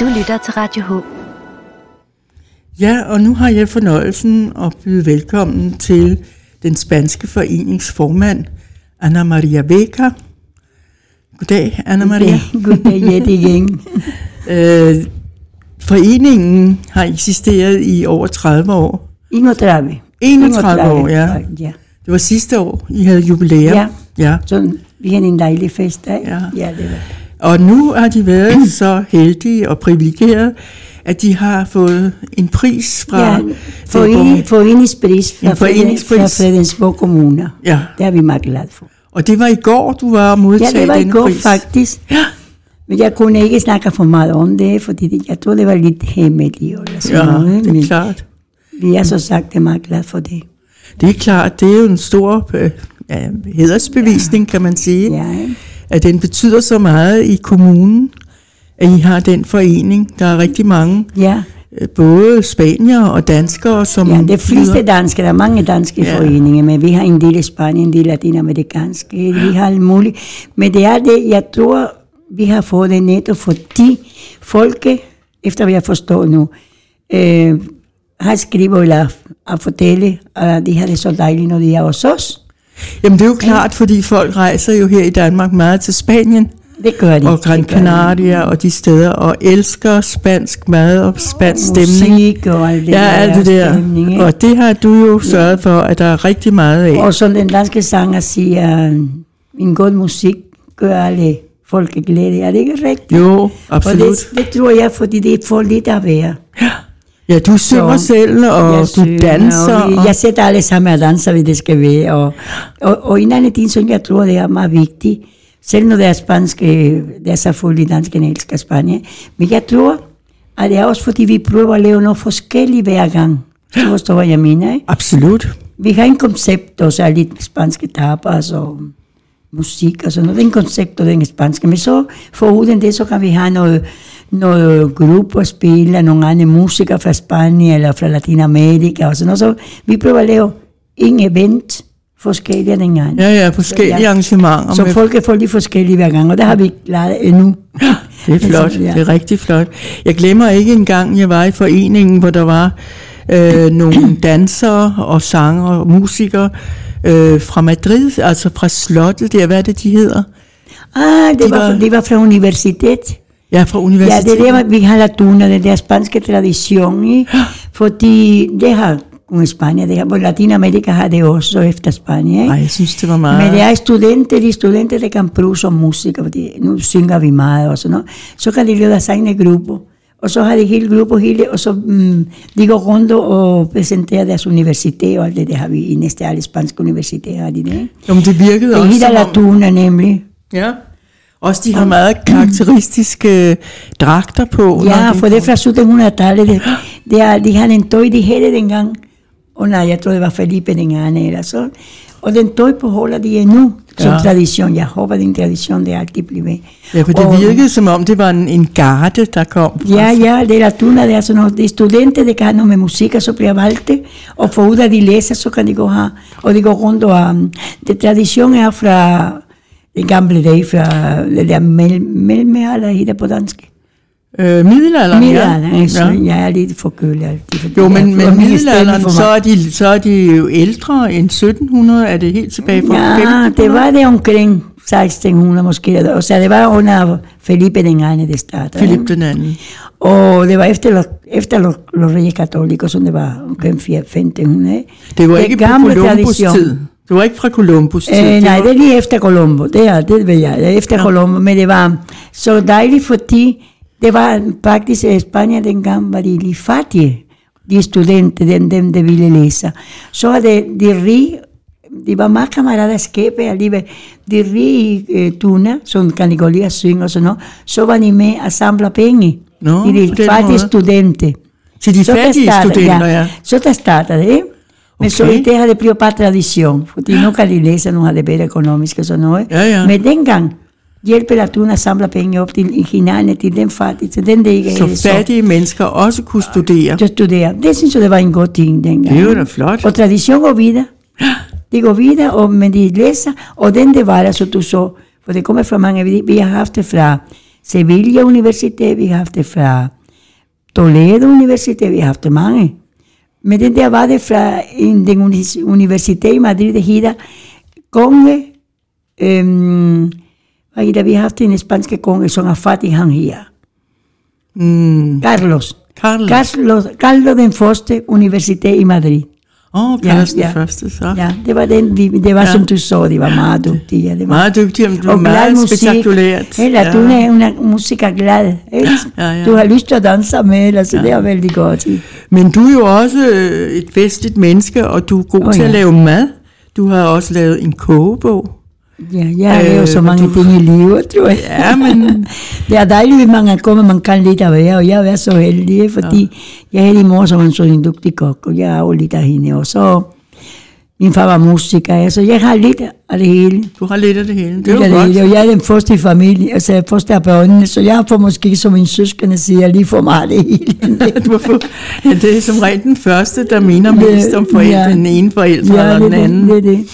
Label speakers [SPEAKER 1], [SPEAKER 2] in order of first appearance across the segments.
[SPEAKER 1] Du lytter til Radio H.
[SPEAKER 2] Ja, og nu har jeg fornøjelsen at byde velkommen til den spanske foreningsformand, Ana Maria Beca. Goddag, Ana Maria.
[SPEAKER 3] Goddag, Jette igen.
[SPEAKER 2] Øh, foreningen har eksisteret i over 30 år.
[SPEAKER 3] 31.
[SPEAKER 2] 31 år, ja.
[SPEAKER 3] ja.
[SPEAKER 2] Det var sidste år, I havde jubilæum.
[SPEAKER 3] Ja.
[SPEAKER 2] ja.
[SPEAKER 3] Så vi havde en dejlig fest der.
[SPEAKER 2] Ja.
[SPEAKER 3] ja det var.
[SPEAKER 2] Og nu har de været så heldige og privilegerede, at de har fået en pris fra...
[SPEAKER 3] Ja, forening, foreningspris fra,
[SPEAKER 2] En foreningspris.
[SPEAKER 3] fra Fredensborg Kommune.
[SPEAKER 2] Ja,
[SPEAKER 3] Det er vi meget glade for.
[SPEAKER 2] og det var i går, du var modtaget
[SPEAKER 3] Ja, det var i går
[SPEAKER 2] pris.
[SPEAKER 3] faktisk.
[SPEAKER 2] Ja.
[SPEAKER 3] Men jeg kunne ikke snakke for meget om det, fordi det, jeg tror, det var lidt hemmeligt. Eller sådan
[SPEAKER 2] Ja,
[SPEAKER 3] noget,
[SPEAKER 2] det er klart.
[SPEAKER 3] vi er så sagt meget glade for det.
[SPEAKER 2] Det er klart, det er jo en stor øh, ja, hedersbevisning, kan man sige,
[SPEAKER 3] Ja,
[SPEAKER 2] at den betyder så meget i kommunen, at I har den forening. Der er rigtig mange,
[SPEAKER 3] ja.
[SPEAKER 2] øh, både spanier og danskere, som...
[SPEAKER 3] Ja, det er fleste
[SPEAKER 2] nyder-
[SPEAKER 3] danske, der er mange danske
[SPEAKER 2] Ja.
[SPEAKER 3] ja. foreninger, men vi har en del i Spanien, en del latinamerikanske, vi har alt muligt. Men det er det, jeg tror, vi har fået det netop fordi folket, efter hvad jeg forstår nu, øh, har skrevet eller at fortælle, at de har det så dejligt, når de er hos os.
[SPEAKER 2] Jamen det er jo klart, fordi folk rejser jo her i Danmark meget til Spanien
[SPEAKER 3] Det gør de.
[SPEAKER 2] og Gran. Canaria og de steder, og elsker spansk mad og spansk stemning.
[SPEAKER 3] Musik og alt det
[SPEAKER 2] Ja,
[SPEAKER 3] der
[SPEAKER 2] alt det der.
[SPEAKER 3] stemning, ikke?
[SPEAKER 2] Og det har du jo sørget for, at der er rigtig meget af.
[SPEAKER 3] Og som den danske sanger siger, en god musik gør alle folk glæde. Er det ikke rigtigt?
[SPEAKER 2] Jo,
[SPEAKER 3] Og
[SPEAKER 2] absolut.
[SPEAKER 3] det, det tror jeg, fordi det for lidt at være.
[SPEAKER 2] Ja, du synger
[SPEAKER 3] Så
[SPEAKER 2] selv, og
[SPEAKER 3] jeg
[SPEAKER 2] du
[SPEAKER 3] synger,
[SPEAKER 2] danser.
[SPEAKER 3] Og
[SPEAKER 2] og-
[SPEAKER 3] jeg sætter alle sammen og danser, hvad det skal være. Og, og, og en anden ting, som jeg tror, det er meget vigtigt, selv når det er spansk, det er selvfølgelig danskerne elsker Spanien, men jeg tror, at det er også fordi, vi prøver at lave noget forskelligt hver gang. Du forstår, hvad jeg mener, ikke?
[SPEAKER 2] Absolut.
[SPEAKER 3] Vi har en koncept, også er lidt spanske tapas og musik og sådan noget. Det er en koncept, og den spanske. Men så foruden det, så kan vi have noget, noget gruppe at spille, nogle andre musikere fra Spanien eller fra Latinamerika og sådan noget. Så vi prøver at lave en event forskellige den gang.
[SPEAKER 2] Ja, ja, forskellige
[SPEAKER 3] Ja.
[SPEAKER 2] arrangementer.
[SPEAKER 3] Så folk får lidt forskellige hver gang, og det har vi ikke klaret endnu.
[SPEAKER 2] Det er flot,
[SPEAKER 3] Ja.
[SPEAKER 2] det er rigtig flot. Jeg glemmer ikke engang, jeg var i foreningen, hvor der var øh, nogle dansere og sanger og musikere øh, fra Madrid, altså fra slottet der, hvad er det, de hedder?
[SPEAKER 3] Ah, det,
[SPEAKER 2] De
[SPEAKER 3] var,
[SPEAKER 2] var-
[SPEAKER 3] det var fra universitet.
[SPEAKER 2] Ja, fra
[SPEAKER 3] Ja,
[SPEAKER 2] universitetet.
[SPEAKER 3] det er der, vi la tuna, den der spanske tradition, ikke? fordi det har kun Spanien, det har, hvor Latinamerika har det også efter Spanien. Ikke?
[SPEAKER 2] Ej, jeg synes, det var meget...
[SPEAKER 3] Men det er studenter, de studenter, der kan bruge som musikere, fordi nu synger vi meget og sådan noget. Så kan de lave deres egne grupper. Og så har de hele grupper, hele, og så mm, de går rundt og præsenterer deres universitet, og alt det, det har vi i næste alle spanske universitet, har de det.
[SPEAKER 2] Jamen, det virkede
[SPEAKER 3] Det
[SPEAKER 2] også
[SPEAKER 3] hedder
[SPEAKER 2] som
[SPEAKER 3] la
[SPEAKER 2] om...
[SPEAKER 3] tuna nemlig.
[SPEAKER 2] Ja. Også de har meget karakteristiske dragter på.
[SPEAKER 3] Ja,
[SPEAKER 2] de-
[SPEAKER 3] for det er fra 1700-tallet. Det, det er, de en tøj, de havde dengang. Og nej, jeg tror det var Felipe den anden eller så. Og den tøj beholder de endnu som
[SPEAKER 2] Ja.
[SPEAKER 3] tradition. Jeg håber, den tradition det altid bliver.
[SPEAKER 2] Ja, for det
[SPEAKER 3] Og-
[SPEAKER 2] virkede som om, det var en, en garde, der kom. fra-
[SPEAKER 3] Ja, ja, det er tuna, det er sådan noget. Det er studenter, der kan noget med musik, og så bliver valgt det. Og for ud af de læser, så kan de gå her. Og de går rundt og... Um, det tradition er fra den gamle dag, fra der mel, mellemalder, hedder på dansk.
[SPEAKER 2] Øh, middelalderen,
[SPEAKER 3] Middelalderen,
[SPEAKER 2] ja.
[SPEAKER 3] altså,
[SPEAKER 2] ja.
[SPEAKER 3] jeg er lidt forkølet altid. fordi
[SPEAKER 2] Jo, men, men middelalderen,
[SPEAKER 3] for
[SPEAKER 2] så er, de, så er de jo ældre end 1700, er det helt tilbage fra
[SPEAKER 3] Ja,
[SPEAKER 2] 1500?
[SPEAKER 3] det var det omkring 1600 måske, og så det var under Felipe den anden, det startede.
[SPEAKER 2] Philip den anden.
[SPEAKER 3] Og det var efter, efter lo- los reyes católicos, som det var omkring 1500. ikke?
[SPEAKER 2] Det var
[SPEAKER 3] Det
[SPEAKER 2] ikke på
[SPEAKER 3] gamle
[SPEAKER 2] Columbus. Det var ikke fra Columbus tid.
[SPEAKER 3] Øh, nej, det er lige efter Colombo, det er, det ved jeg, er efter ja. Colombo, men det var så dejligt, fordi det var faktisk i Spanien dengang, var de lige fattige, de studenter, dem, dem der ville læse. Så var det de rige, de var meget kammerater skæbe alligevel, de rige øh, tuner, som kan de gå lige at synge og sådan noget, så var de med at samle penge.
[SPEAKER 2] Nå,
[SPEAKER 3] de, fattige studenter.
[SPEAKER 2] til de
[SPEAKER 3] Så
[SPEAKER 2] fattige studenter, ja.
[SPEAKER 3] Så der starter det? Men så i det det blevet bare tradition, fordi nu kan de læse, nu har det bedre økonomisk og sådan noget.
[SPEAKER 2] Ja, ja.
[SPEAKER 3] Men dengang hjælper Latuna at samle penge op til hinanden, til den fattige, til den, der ikke
[SPEAKER 2] Så fattige mennesker også kunne studere.
[SPEAKER 3] så studere. Det synes jeg, det var en god ting dengang.
[SPEAKER 2] Det er jo da flot.
[SPEAKER 3] Og tradition går videre. De går videre, og, men de læser, og den det var der, så du så, For det kommer fra mange, vi, vi har haft det fra Sevilla Universitet, vi har haft det fra Toledo Universitet, vi har haft det mange. Men den der var det fra en, den unis- universitet i Madrid, der hedder Konge, øhm, hvad hedder, vi har haft en spanske konge, som er fattig, han her.
[SPEAKER 2] Mm.
[SPEAKER 3] Carlos.
[SPEAKER 2] Carlos.
[SPEAKER 3] Carlos, Carlos den første universitet i Madrid.
[SPEAKER 2] Åh, oh,
[SPEAKER 3] Ja,
[SPEAKER 2] Carlos ja,
[SPEAKER 3] ja.
[SPEAKER 2] den første, så.
[SPEAKER 3] Ja, det var den, vi, det var
[SPEAKER 2] Ja.
[SPEAKER 3] ja. som du så, det var meget dygtig. Ja, det var.
[SPEAKER 2] Meget dygtig, men du
[SPEAKER 3] Og glad
[SPEAKER 2] meget
[SPEAKER 3] musik.
[SPEAKER 2] spektakulært.
[SPEAKER 3] Eller
[SPEAKER 2] ja.
[SPEAKER 3] du er una musiker glad. Ikke?
[SPEAKER 2] Ja, ja.
[SPEAKER 3] Du har lyst til at danse med, eller, så det er vældig godt.
[SPEAKER 2] Men du er jo også øh, et vestligt menneske, og du er god oh, til at
[SPEAKER 3] ja.
[SPEAKER 2] lave mad. Du har også lavet en kogebog.
[SPEAKER 3] Ja, jeg har
[SPEAKER 2] Øh,
[SPEAKER 3] så mange
[SPEAKER 2] du-
[SPEAKER 3] ting i livet, tror jeg.
[SPEAKER 2] Ja, men
[SPEAKER 3] Det er dejligt, hvis man kan komme, man kan lidt af hver, og jeg er så heldig, fordi ja. jeg havde en mor, som var en så en dygtig kok, og jeg er jo lidt af hende, og så min far var musiker, så jeg har lidt af det hele.
[SPEAKER 2] du har lidt af det hele. Det er jo godt.
[SPEAKER 3] hele, og jeg er den første i familien, altså jeg er første af børnene, så jeg får måske, som min søskende siger, lige for meget det hele.
[SPEAKER 2] Du har fået, ja, det er som regel den første, der minder mest om forældre,
[SPEAKER 3] Ja.
[SPEAKER 2] den ene forælder
[SPEAKER 3] ja,
[SPEAKER 2] eller den
[SPEAKER 3] er
[SPEAKER 2] anden.
[SPEAKER 3] det, er det.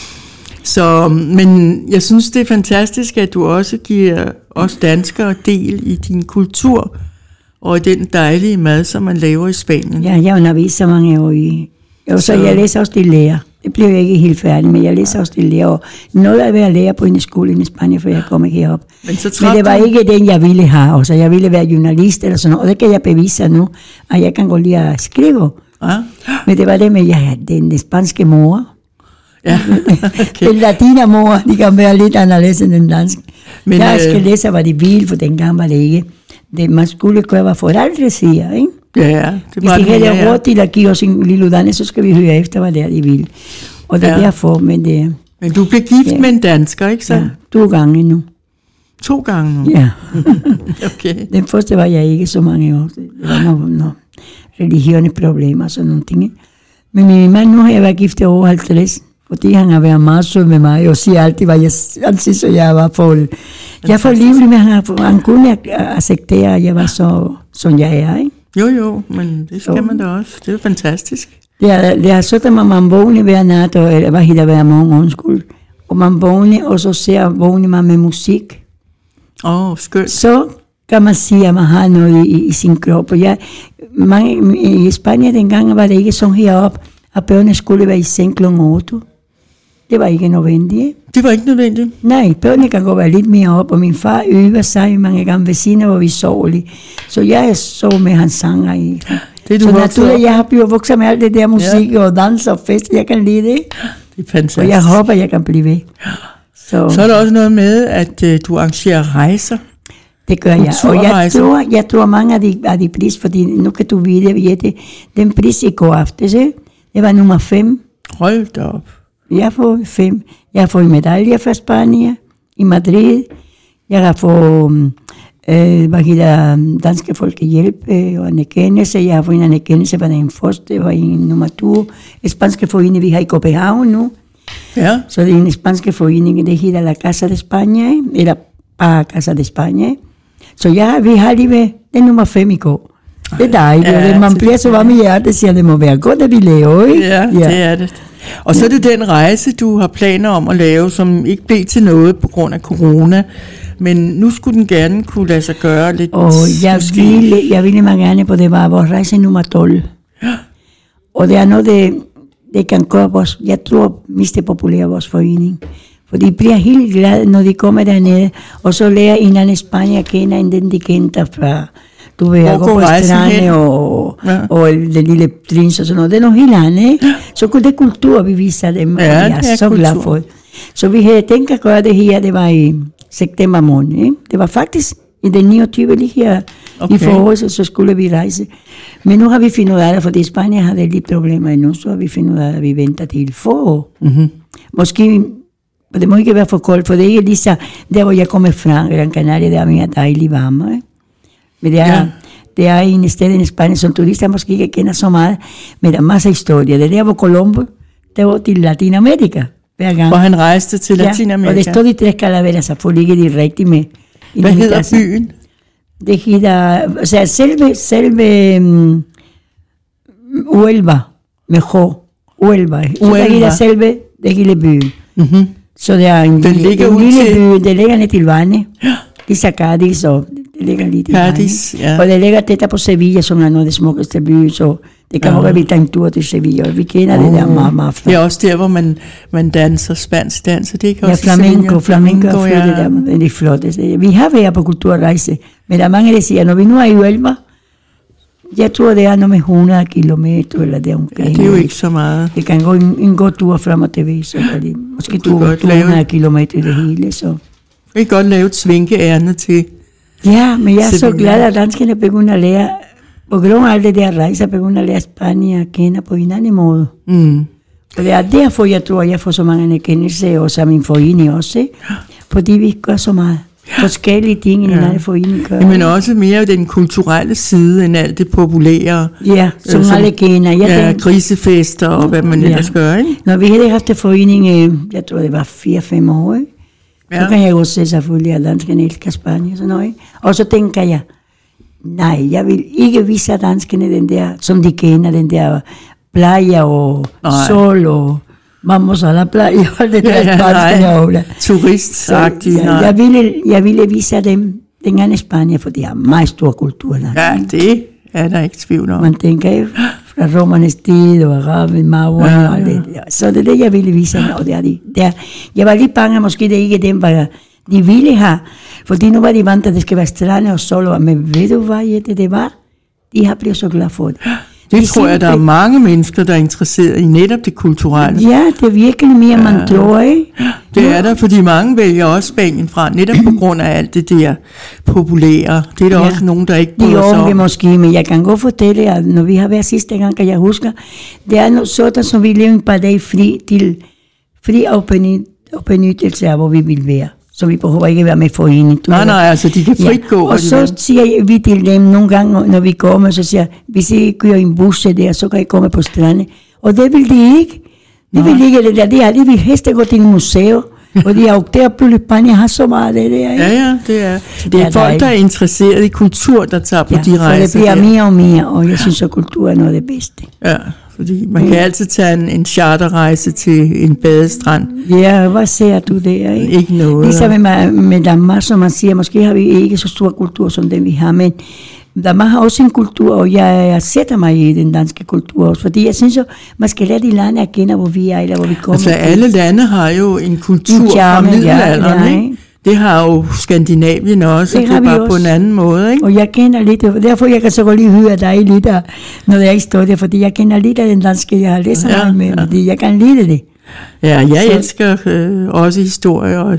[SPEAKER 2] Så, men jeg synes, det er fantastisk, at du også giver os danskere del i din kultur, og i den dejlige mad, som man laver i Spanien.
[SPEAKER 3] Ja, jeg har undervist så mange år i. Og så
[SPEAKER 2] Så-
[SPEAKER 3] jeg læser også det lærer. Det blev jeg ikke helt færdig med. Jeg læser også det lærer. Og noget af at være lærer på en skole i Spanien, for jeg kom ikke herop.
[SPEAKER 2] Men så
[SPEAKER 3] Men det var ikke den, jeg ville have. Altså, jeg ville være journalist eller sådan noget. Og det kan jeg bevise nu, at jeg kan gå lige at skrive.
[SPEAKER 2] Ja,
[SPEAKER 3] Men det var det med, at jeg havde den spanske mor.
[SPEAKER 2] Ja. okay.
[SPEAKER 3] Den latiner mor, de kan være lidt anderledes end den danske.
[SPEAKER 2] Men,
[SPEAKER 3] jeg
[SPEAKER 2] øh,
[SPEAKER 3] skal læse, hvad de ville, for dengang var det ikke. Det, man skulle gøre, hvad forældre siger, ikke?
[SPEAKER 2] Ja, ja, det
[SPEAKER 3] Hvis de
[SPEAKER 2] det, ja,
[SPEAKER 3] havde
[SPEAKER 2] ja.
[SPEAKER 3] råd til at give os en lille uddannelse, så skal vi høre efter, hvad det er, de vil. Og det er
[SPEAKER 2] Ja.
[SPEAKER 3] derfor, men det
[SPEAKER 2] Men du blev gift
[SPEAKER 3] Ja.
[SPEAKER 2] med en dansker, ikke så?
[SPEAKER 3] ja, to gange nu.
[SPEAKER 2] To gange nu.
[SPEAKER 3] Ja.
[SPEAKER 2] Okay.
[SPEAKER 3] Den første var jeg ikke så mange år. Det var nogle, nogle religiøse problemer og sådan nogle ting. Men min mand, nu har jeg været gift i over 50, fordi han har været meget sød med mig, og siger altid, hvad jeg han synes, at jeg var for... Jeg for livlig, men han, han kunne ikke acceptere, at jeg var så, som jeg er. Ikke?
[SPEAKER 2] Jo, jo, men det skal
[SPEAKER 3] Jo.
[SPEAKER 2] man da også. Det er fantastisk.
[SPEAKER 3] Det det er sådan, at man vågner hver nat, og, eller hvad hedder hver morgen, undskyld. Og man vågner, og så ser vågner man med musik.
[SPEAKER 2] Åh, oh, skønt.
[SPEAKER 3] så kan man sige, at man har noget i, i sin krop. Og jeg, mange, I Spanien dengang var det ikke sådan heroppe, at børnene skulle være i seng kl. 8. Det var ikke nødvendigt.
[SPEAKER 2] Det var ikke nødvendigt.
[SPEAKER 3] Nej, børnene kan godt være lidt mere op, og min far øver sig mange gange ved siden af, hvor vi sov lige. Så jeg så med hans sanger i.
[SPEAKER 2] Det du
[SPEAKER 3] så naturligt, jeg har blevet vokset med alt det der musik ja. og dans og fest, jeg kan lide det.
[SPEAKER 2] Det er fantastisk.
[SPEAKER 3] Og jeg håber, jeg kan blive ved. Så,
[SPEAKER 2] Så er der også noget med, at øh, du arrangerer rejser.
[SPEAKER 3] Det gør jeg. Og jeg tror, jeg tror mange af de, af de pris, fordi nu kan du vide, vide den pris i går aftes, det var nummer 5.
[SPEAKER 2] Hold da op.
[SPEAKER 3] Jeg har fået fem. Jeg har fået medaljer fra Spanien i Madrid. Jeg har fået øh, hvad hedder, danske folkehjælp øh, og anerkendelse. Jeg har fået en anerkendelse for den første og en nummer to. Spanske forening, vi har i Copenhagen nu.
[SPEAKER 2] Ja,
[SPEAKER 3] Så det er en spanske forening, det hedder La Casa de España, eller bare Casa de España. Så ja, vi har lige den nummer 5 i går. Det er dejligt,
[SPEAKER 2] Ja,
[SPEAKER 3] man bliver så varm i hjertet, siger, det må være godt, at vi laver, ikke?
[SPEAKER 2] ja, ja, det er det. Og så er det den rejse, du har planer om at lave, som ikke blev til noget på grund af corona. Men nu skulle den gerne kunne lade sig gøre lidt.
[SPEAKER 3] Og jeg
[SPEAKER 2] måske.
[SPEAKER 3] ville, jeg ville meget gerne på det var vores rejse nummer 12. Og det er noget, det, det kan gøre vores, jeg tror, miste populære vores forening. For de bliver helt glade, når de kommer dernede, og så lærer en anden Spanien at kende, end den de kendte fra, du ved,
[SPEAKER 2] Hvor
[SPEAKER 3] at gå
[SPEAKER 2] går
[SPEAKER 3] på
[SPEAKER 2] rejsen hen?
[SPEAKER 3] strande og,
[SPEAKER 2] Ja.
[SPEAKER 3] ja. og den lille prins og sådan noget. Det er noget helt andet, ikke? Så kunne det kultur, vi viser dem,
[SPEAKER 2] Ja,
[SPEAKER 3] og jeg
[SPEAKER 2] det er
[SPEAKER 3] er så glad
[SPEAKER 2] kultur.
[SPEAKER 3] for det. Så vi havde tænkt at gøre det her, det var i september måned. Ikke? Det var faktisk i den 29. lige her okay.
[SPEAKER 2] Okay.
[SPEAKER 3] i foråret, så, så skulle vi rejse. Men nu har vi fundet ud af det, fordi Spanien har det lidt problemer endnu, så har vi fundet ud af, at vi venter til forår.
[SPEAKER 2] Mm-hmm.
[SPEAKER 3] Måske, og det må ikke være for koldt, for det er ikke lige så, der hvor jeg kommer fra, Gran Canaria, der er mere dejligt varme. Ikke? Men det er,
[SPEAKER 2] Ja.
[SPEAKER 3] ja. det er en sted i Spanien, som turister måske ikke kender så meget, men der er masser af historier. Det er der, hvor Colombo, der var til Latinamerika hver gang.
[SPEAKER 2] Hvor han rejste til
[SPEAKER 3] Ja,
[SPEAKER 2] Latinamerika.
[SPEAKER 3] og det står de tres calaveras, og får ligge de rigtigt med. i
[SPEAKER 2] Hvad
[SPEAKER 3] den
[SPEAKER 2] hedder
[SPEAKER 3] middag.
[SPEAKER 2] byen?
[SPEAKER 3] Det hedder, altså selve, selve um, Uelva, med H. Uelva. Så
[SPEAKER 2] Uelva.
[SPEAKER 3] der hedder selve, det hele byen.
[SPEAKER 2] Mm-hmm.
[SPEAKER 3] Så det er en,
[SPEAKER 2] Den
[SPEAKER 3] lille,
[SPEAKER 2] ligger
[SPEAKER 3] en
[SPEAKER 2] ud
[SPEAKER 3] lille
[SPEAKER 2] til-
[SPEAKER 3] by, det ligger ned til vandet. Det er Cadiz, og det ligger lige til
[SPEAKER 2] Cadiz, ja.
[SPEAKER 3] Og det ligger tæt på Sevilla, som er noget af det smukkeste by, så det kan
[SPEAKER 2] Ja.
[SPEAKER 3] være, vi tager en tur til Sevilla, og vi kender det der meget, meget flot.
[SPEAKER 2] Det er også der, hvor man, man danser spansk dans, og det kan
[SPEAKER 3] Ja,
[SPEAKER 2] også i
[SPEAKER 3] flamenco,
[SPEAKER 2] Sevilla.
[SPEAKER 3] flamenco, flamenco
[SPEAKER 2] ja.
[SPEAKER 3] ja. det der, det er flotteste. Vi har været på kulturrejse, men der er mange, der siger, når vi nu er i Huelva, jeg tror, det er noget med 100 kilometer, eller der
[SPEAKER 2] Ja, det er jo ikke så meget.
[SPEAKER 3] Det kan gå en, en god tur frem og tilbage, så er det måske
[SPEAKER 2] Du kan
[SPEAKER 3] to-
[SPEAKER 2] godt lave-
[SPEAKER 3] 200 kilometer det hele, så...
[SPEAKER 2] Vi kan godt lave et svinkeærne til.
[SPEAKER 3] Ja, men jeg er så glad, at begynder at lære, på grund af alle de der rejser, begynder at lære Spanien at kende på en anden måde.
[SPEAKER 2] Mm.
[SPEAKER 3] Og det er derfor, jeg tror, at jeg får så mange erkendelser, og så min forening også, fordi vi gør så meget. Forskellige ting, i en anden forening gør.
[SPEAKER 2] Men også mere den kulturelle side, end alt det populære.
[SPEAKER 3] Ja, som
[SPEAKER 2] Øh,
[SPEAKER 3] alle kender. Jeg
[SPEAKER 2] ja,
[SPEAKER 3] tænker,
[SPEAKER 2] grisefester og hvad man
[SPEAKER 3] Ja.
[SPEAKER 2] ellers gør, ikke?
[SPEAKER 3] når vi havde haft en forening, øh, jeg tror det var 4-5 år, ikke? Så
[SPEAKER 2] Ja.
[SPEAKER 3] kan jeg også se selvfølgelig, at danskerne elsker Spanien sådan noget. Og så tænker jeg, nej, jeg vil ikke vise danskerne den der, som de kender, den der playa og
[SPEAKER 2] Nej.
[SPEAKER 3] sol og vamos a la playa, og det der
[SPEAKER 2] Ja, ja,
[SPEAKER 3] spanske.
[SPEAKER 2] Turistagtigt.
[SPEAKER 3] jeg, jeg, ville, jeg ville vise dem den anden Spanien, for de har meget stor kultur. der.
[SPEAKER 2] Ja, det er der ikke tvivl om.
[SPEAKER 3] Man tænker jo fra romernes tid og araben, mauren
[SPEAKER 2] Ja,
[SPEAKER 3] ja, og det. Så det er det, jeg ville vise og det er de. Det er, jeg var lidt bange, måske det ikke dem, var, de ville have, fordi nu var de vant, at det skal være strande og sol, men ved du hvad, Jette, det var? De har blevet så glade for det.
[SPEAKER 2] Det
[SPEAKER 3] De
[SPEAKER 2] tror jeg, der er mange mennesker, der er interesseret i netop det kulturelle.
[SPEAKER 3] Ja, det er virkelig mere, man tror, ikke?
[SPEAKER 2] Det er der, fordi mange vælger også Spanien fra, netop på grund af alt det der populære. Det er der
[SPEAKER 3] Ja.
[SPEAKER 2] også nogen, der ikke
[SPEAKER 3] De
[SPEAKER 2] bryder sig om.
[SPEAKER 3] måske, men jeg kan godt fortælle, at når vi har været sidste gang, kan jeg huske, det er noget sådan, som vi lever en par dage fri til fri opbenyttelse af, hvor vi vil være. Så vi behøver ikke være med forening. du
[SPEAKER 2] Nej, nej, altså de kan frit gå.
[SPEAKER 3] Og så siger vi til dem nogle gange, når vi kommer, så siger jeg, hvis I kører en bus der, så kan I komme på stranden. Og det vil de ikke. De vil ikke det der. De, er, de vil helst gå til en museum. Og de er på Spanien har så meget af det der. ikke?
[SPEAKER 2] Ja, ja, det er. Det
[SPEAKER 3] Ja,
[SPEAKER 2] er
[SPEAKER 3] der
[SPEAKER 2] folk,
[SPEAKER 3] er-
[SPEAKER 2] der er interesseret i kultur, der tager på
[SPEAKER 3] Ja,
[SPEAKER 2] de
[SPEAKER 3] så det
[SPEAKER 2] rejser.
[SPEAKER 3] bliver mere og mere, og jeg synes, at kultur er noget af det bedste.
[SPEAKER 2] Ja, fordi man kan altid tage en, en charterrejse til en badestrand.
[SPEAKER 3] Ja, hvad ser du der? Ikke?
[SPEAKER 2] Ikke noget.
[SPEAKER 3] Ligesom med, med Danmark, som man siger, måske har vi ikke så stor kultur, som den vi har, men Danmark har også en kultur, og jeg, jeg sætter mig i den danske kultur også, fordi jeg synes jo, man skal lade de lande at kende, hvor vi er, eller hvor vi kommer
[SPEAKER 2] Altså alle lande har jo en kultur
[SPEAKER 3] En charme,
[SPEAKER 2] fra
[SPEAKER 3] ja,
[SPEAKER 2] middelalderen,
[SPEAKER 3] ja,
[SPEAKER 2] ikke?
[SPEAKER 3] ikke?
[SPEAKER 2] Det har jo Skandinavien også,
[SPEAKER 3] Det
[SPEAKER 2] det, er bare på
[SPEAKER 3] også.
[SPEAKER 2] en anden måde, ikke?
[SPEAKER 3] Og jeg kender lidt, og derfor jeg kan så godt lige høre dig lidt, af, når jeg står der, fordi jeg kender lidt af den danske, jeg har læst
[SPEAKER 2] Ja,
[SPEAKER 3] med,
[SPEAKER 2] ja.
[SPEAKER 3] fordi jeg kan lide det.
[SPEAKER 2] Ja, jeg
[SPEAKER 3] Så-
[SPEAKER 2] elsker øh, også historie, og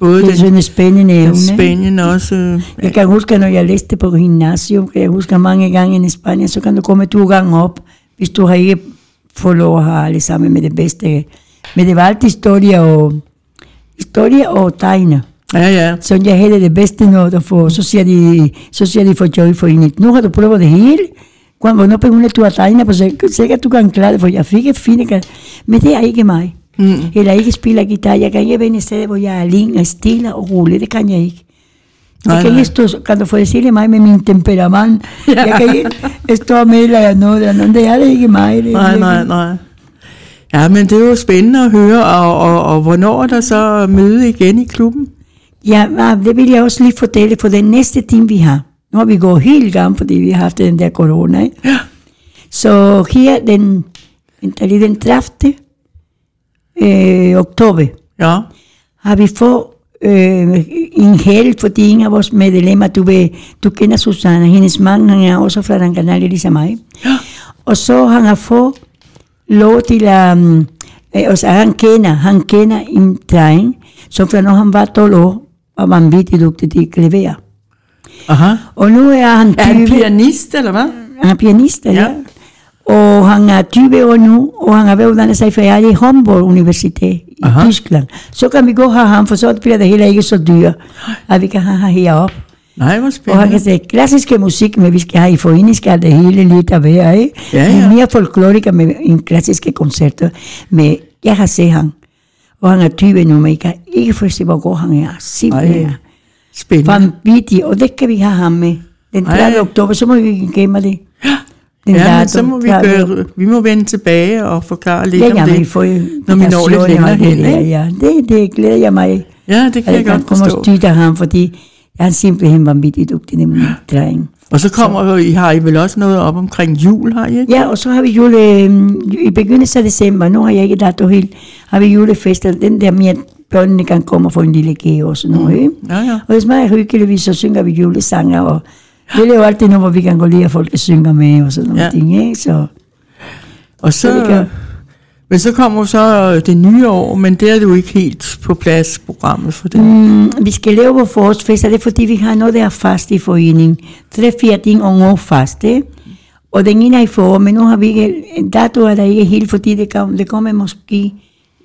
[SPEAKER 2] både
[SPEAKER 3] Det er
[SPEAKER 2] den,
[SPEAKER 3] sådan et spændende
[SPEAKER 2] den
[SPEAKER 3] evne.
[SPEAKER 2] Spanien også. Øh,
[SPEAKER 3] Jeg kan huske, når jeg læste på gymnasium, kan jeg huske mange gange i Spanien, så kan du komme to gange op, hvis du har ikke fået lov at have alle sammen med det bedste. Men det var altid historie og, historie og tegne.
[SPEAKER 2] ja, ja.
[SPEAKER 3] Så jeg havde det bedste noget at få. Så siger de, så siger de for Joy for en nu har du prøvet det hele. Hvornår begynder du at tegne på sig? Sikkert du kan klare det, for jeg fik et fint Men det er ikke mig.
[SPEAKER 2] Mm.
[SPEAKER 3] Eller ikke spille guitar. Jeg kan ikke være et sted, hvor jeg er alene og stille og rolig. Det kan jeg ikke.
[SPEAKER 2] Nej,
[SPEAKER 3] Jeg kan
[SPEAKER 2] nej.
[SPEAKER 3] ikke stå, kan du forestille mig med min temperament?
[SPEAKER 2] Ja.
[SPEAKER 3] Jeg kan ikke stå med eller noget noget. Det er det ikke mig. Det
[SPEAKER 2] Nej, nej,
[SPEAKER 3] virkelig-
[SPEAKER 2] nej. Ja, men det er jo spændende at høre, og, og, og hvornår er der så møde igen i klubben?
[SPEAKER 3] Ja, det vil jeg også lige fortælle for den næste time, vi har. Nu har vi gået helt gang, fordi vi har haft den der corona. Ikke?
[SPEAKER 2] Ja.
[SPEAKER 3] Så her den, den 30. Øh, oktober
[SPEAKER 2] Ja,
[SPEAKER 3] har vi fået øh, en held, fordi en af vores medlemmer, du, ved, du kender Susanne, hendes mand, han er også fra den kanal, ligesom mig.
[SPEAKER 2] Ja.
[SPEAKER 3] Og så han har fået lov til at, um, øh, altså han kender, han kender en dreng, som fra når han var 12 år, var vanvittigt dygtig til klaver.
[SPEAKER 2] aha.
[SPEAKER 3] Og nu er han 20,
[SPEAKER 2] Er han pianist, eller hvad?
[SPEAKER 3] han er pianist, ja.
[SPEAKER 2] Ja.
[SPEAKER 3] Ja. Og han er 20 år nu, og han har været uddannet sig færdig i Humboldt Universitet i
[SPEAKER 2] Aha.
[SPEAKER 3] Tyskland. Så kan vi gå have ham, for så bliver det heller ikke så dyrt, at vi kan have ham heroppe.
[SPEAKER 2] Nej, hvor
[SPEAKER 3] Og han
[SPEAKER 2] spændende.
[SPEAKER 3] kan sige klassiske musik, men vi skal have i forening, skal det hele lidt at være, ikke?
[SPEAKER 2] Ja, ja.
[SPEAKER 3] Mere folkloriker med en klassiske koncerter. Men jeg har set ham, og han er 20 nu, men jeg kan ikke forstå, hvor god han er. Simpelthen.
[SPEAKER 2] Ej, spændende.
[SPEAKER 3] Vanvittig, og det kan vi have ham med. Den
[SPEAKER 2] Ej.
[SPEAKER 3] 30. oktober, så må vi gemme det. Den
[SPEAKER 2] Ja, men
[SPEAKER 3] dato,
[SPEAKER 2] så må vi, gøre, vi må vende tilbage og forklare lidt
[SPEAKER 3] Ja,
[SPEAKER 2] om
[SPEAKER 3] ja,
[SPEAKER 2] det.
[SPEAKER 3] får
[SPEAKER 2] når vi når lidt længere
[SPEAKER 3] og det
[SPEAKER 2] hen, ikke?
[SPEAKER 3] Ja, det, det glæder jeg mig,
[SPEAKER 2] Ja, det kan jeg
[SPEAKER 3] jeg
[SPEAKER 2] godt
[SPEAKER 3] komme og
[SPEAKER 2] forstå.
[SPEAKER 3] styre ham, fordi jeg er simpelthen vanvittigt dygtig, den dreng.
[SPEAKER 2] Og så kommer I, har I vel også noget op omkring jul, har I ikke?
[SPEAKER 3] Ja, og så har vi jule, øh, i begyndelsen af december, nu har jeg ikke dato helt, har vi julefester, den der med, at børnene kan komme og få en lille gave og sådan noget. ikke?
[SPEAKER 2] Ja, ja.
[SPEAKER 3] Og det er meget hyggeligt, så synger vi julesanger, og vi laver altid hvor vi kan gå lige, og folk synger med og sådan nogle
[SPEAKER 2] Ja.
[SPEAKER 3] ting. Ikke? Så,
[SPEAKER 2] Og
[SPEAKER 3] Så
[SPEAKER 2] så,
[SPEAKER 3] kan-
[SPEAKER 2] men så kommer så det nye år, men det er jo ikke helt på plads, programmet for det.
[SPEAKER 3] Mm, vi skal lave vores forårsfest, og det er fordi, vi har noget, der er fast i foreningen. Tre, fire ting om år fast, ikke? Og den ene er i forår, men nu har vi ikke, en dato er der ikke helt, fordi det, kom, det kommer måske,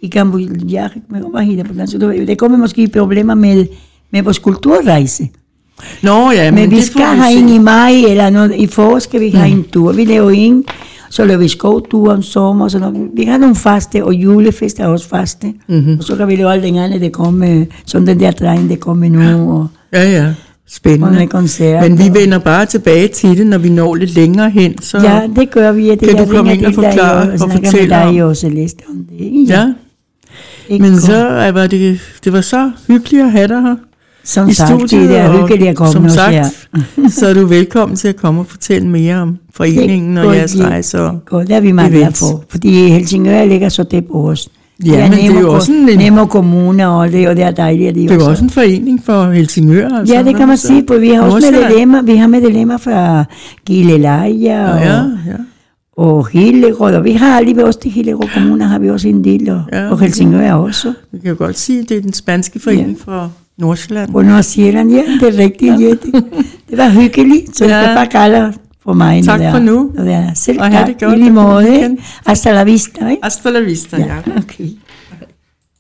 [SPEAKER 3] i Cambodia, hvad hedder det på dansk? det kommer måske problemer med, med vores kulturrejse.
[SPEAKER 2] Nå ja, men,
[SPEAKER 3] Men vi
[SPEAKER 2] det
[SPEAKER 3] skal
[SPEAKER 2] får
[SPEAKER 3] have en i maj, eller noget, i forår skal vi have en tur. Vi laver en, så laver vi skovtur om sommer, så noget. vi har nogle faste, og julefest er også faste. Mm-hmm. Og så kan vi lave alt den anden, det kommer, som den der dreng, det kommer nu, og,
[SPEAKER 2] Ja, ja. Spændende.
[SPEAKER 3] med.
[SPEAKER 2] Men vi vender bare tilbage til det, når vi når lidt længere hen. Så,
[SPEAKER 3] Ja, det gør vi. Det
[SPEAKER 2] Kan
[SPEAKER 3] jeg
[SPEAKER 2] du komme ind og forklare
[SPEAKER 3] og
[SPEAKER 2] og fortælle om-
[SPEAKER 3] dig og Celeste om det.
[SPEAKER 2] ja.
[SPEAKER 3] ikke
[SPEAKER 2] Men
[SPEAKER 3] godt.
[SPEAKER 2] så var det, det var så hyggeligt at have dig her
[SPEAKER 3] som
[SPEAKER 2] i
[SPEAKER 3] sagt,
[SPEAKER 2] studiet.
[SPEAKER 3] det er
[SPEAKER 2] og
[SPEAKER 3] hyggeligt at komme
[SPEAKER 2] som sagt,
[SPEAKER 3] her.
[SPEAKER 2] så er du velkommen til at komme og fortælle mere om foreningen og jeres rejse.
[SPEAKER 3] Godt, det er vi meget glade for, fordi Helsingør ligger så tæt på os.
[SPEAKER 2] Ja, men det er jo også en-
[SPEAKER 3] Nemo Kommune, og det, og det er dejligt, at de
[SPEAKER 2] det er jo også en forening for Helsingør. Altså,
[SPEAKER 3] Ja, det kan man
[SPEAKER 2] Så-
[SPEAKER 3] sige, for vi har også medlemmer, vi har medlemmer fra Gilleleje og,
[SPEAKER 2] Ja, ja.
[SPEAKER 3] og Hillerød, og vi har alligevel også til Hillerød Kommune, har vi også en del, og,
[SPEAKER 2] Ja.
[SPEAKER 3] og Helsingør også.
[SPEAKER 2] Vi kan jo godt sige, at det er den spanske forening ja. fra Nordsjælland.
[SPEAKER 3] På Nordsjælland, ja, det er rigtigt, ja. det, det var hyggeligt, så
[SPEAKER 2] Ja.
[SPEAKER 3] ja. det bare kalder for mig.
[SPEAKER 2] Tak
[SPEAKER 3] når
[SPEAKER 2] for nu.
[SPEAKER 3] er. Selv
[SPEAKER 2] Og
[SPEAKER 3] tak,
[SPEAKER 2] det godt,
[SPEAKER 3] i lige måde. Hasta la vista, ikke?
[SPEAKER 2] Hasta la vista, ja.
[SPEAKER 3] Ja, okay.